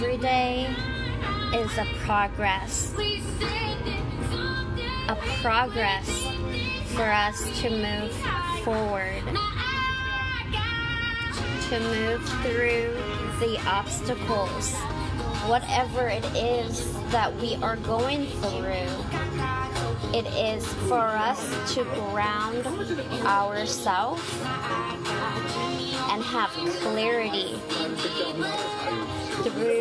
every day is a progress. A progress for us to move forward, to move through the obstacles, whatever it is that we are going through. It is for us to ground ourselves and have clarity through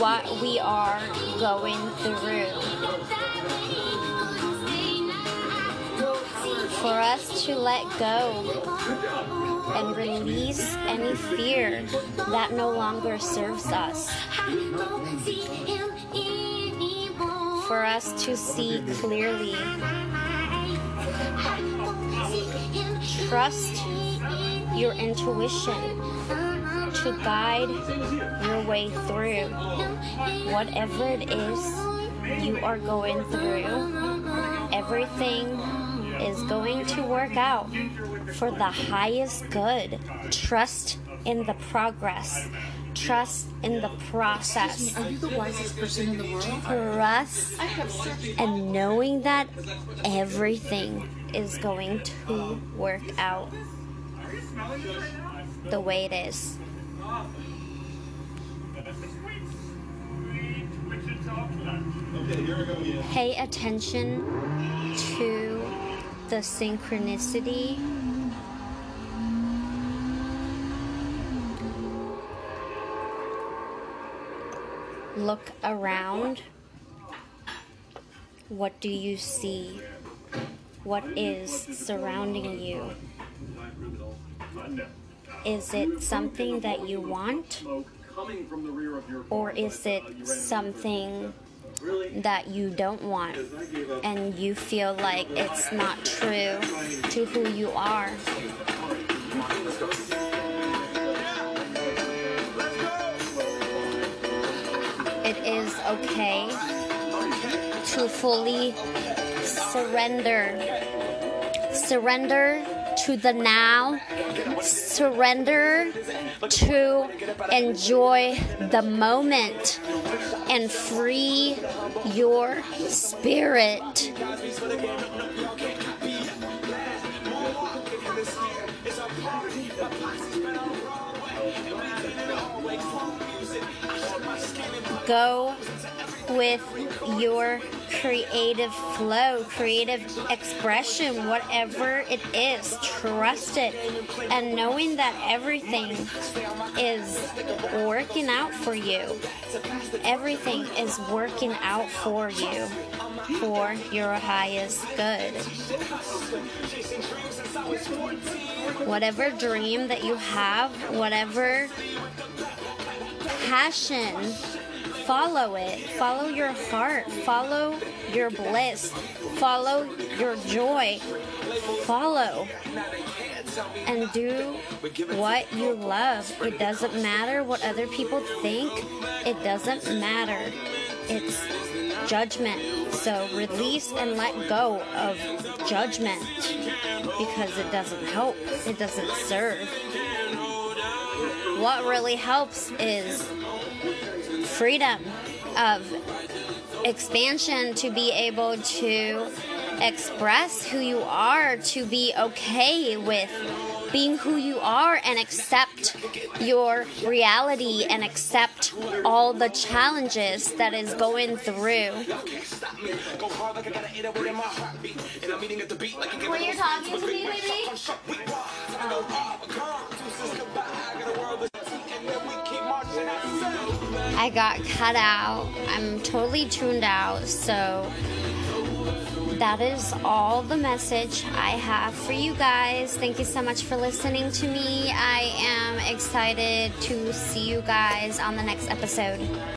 what we are going through. For us to let go and release any fear that no longer serves us. For us to see clearly. Trust your intuition to guide your way through whatever it is you are going through. Everything is going to work out for the highest good. Trust in the progress. Trust in the process. Are you the wisest person in the world? Trust and knowing that everything is going to work out the way it is. Pay attention to the synchronicity. Look around. What do you see? What is surrounding you? Is it something that you want? Or is it something that you don't want and you feel like it's not true to who you are? It is okay to fully surrender. Surrender to the now. Surrender to enjoy the moment and free your spirit. Go with your creative flow, creative expression, whatever it is. Trust it. And knowing that everything is working out for you. Everything is working out for you for your highest good. Whatever dream that you have, whatever passion follow it. Follow your heart. Follow your bliss. Follow your joy. Follow. And do what you love. It doesn't matter what other people think. It doesn't matter. It's judgment. So release and let go of judgment because it doesn't help. It doesn't serve. What really helps is freedom of expansion to be able to express who you are, to be okay with being who you are and accept your reality and accept all the challenges that is going through. When you're talking to me, baby. Um, I got cut out. I'm totally tuned out. So that is all the message I have for you guys. Thank you so much for listening to me. I am excited to see you guys on the next episode.